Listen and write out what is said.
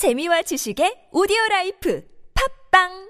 재미와 지식의 오디오 라이프. 팝빵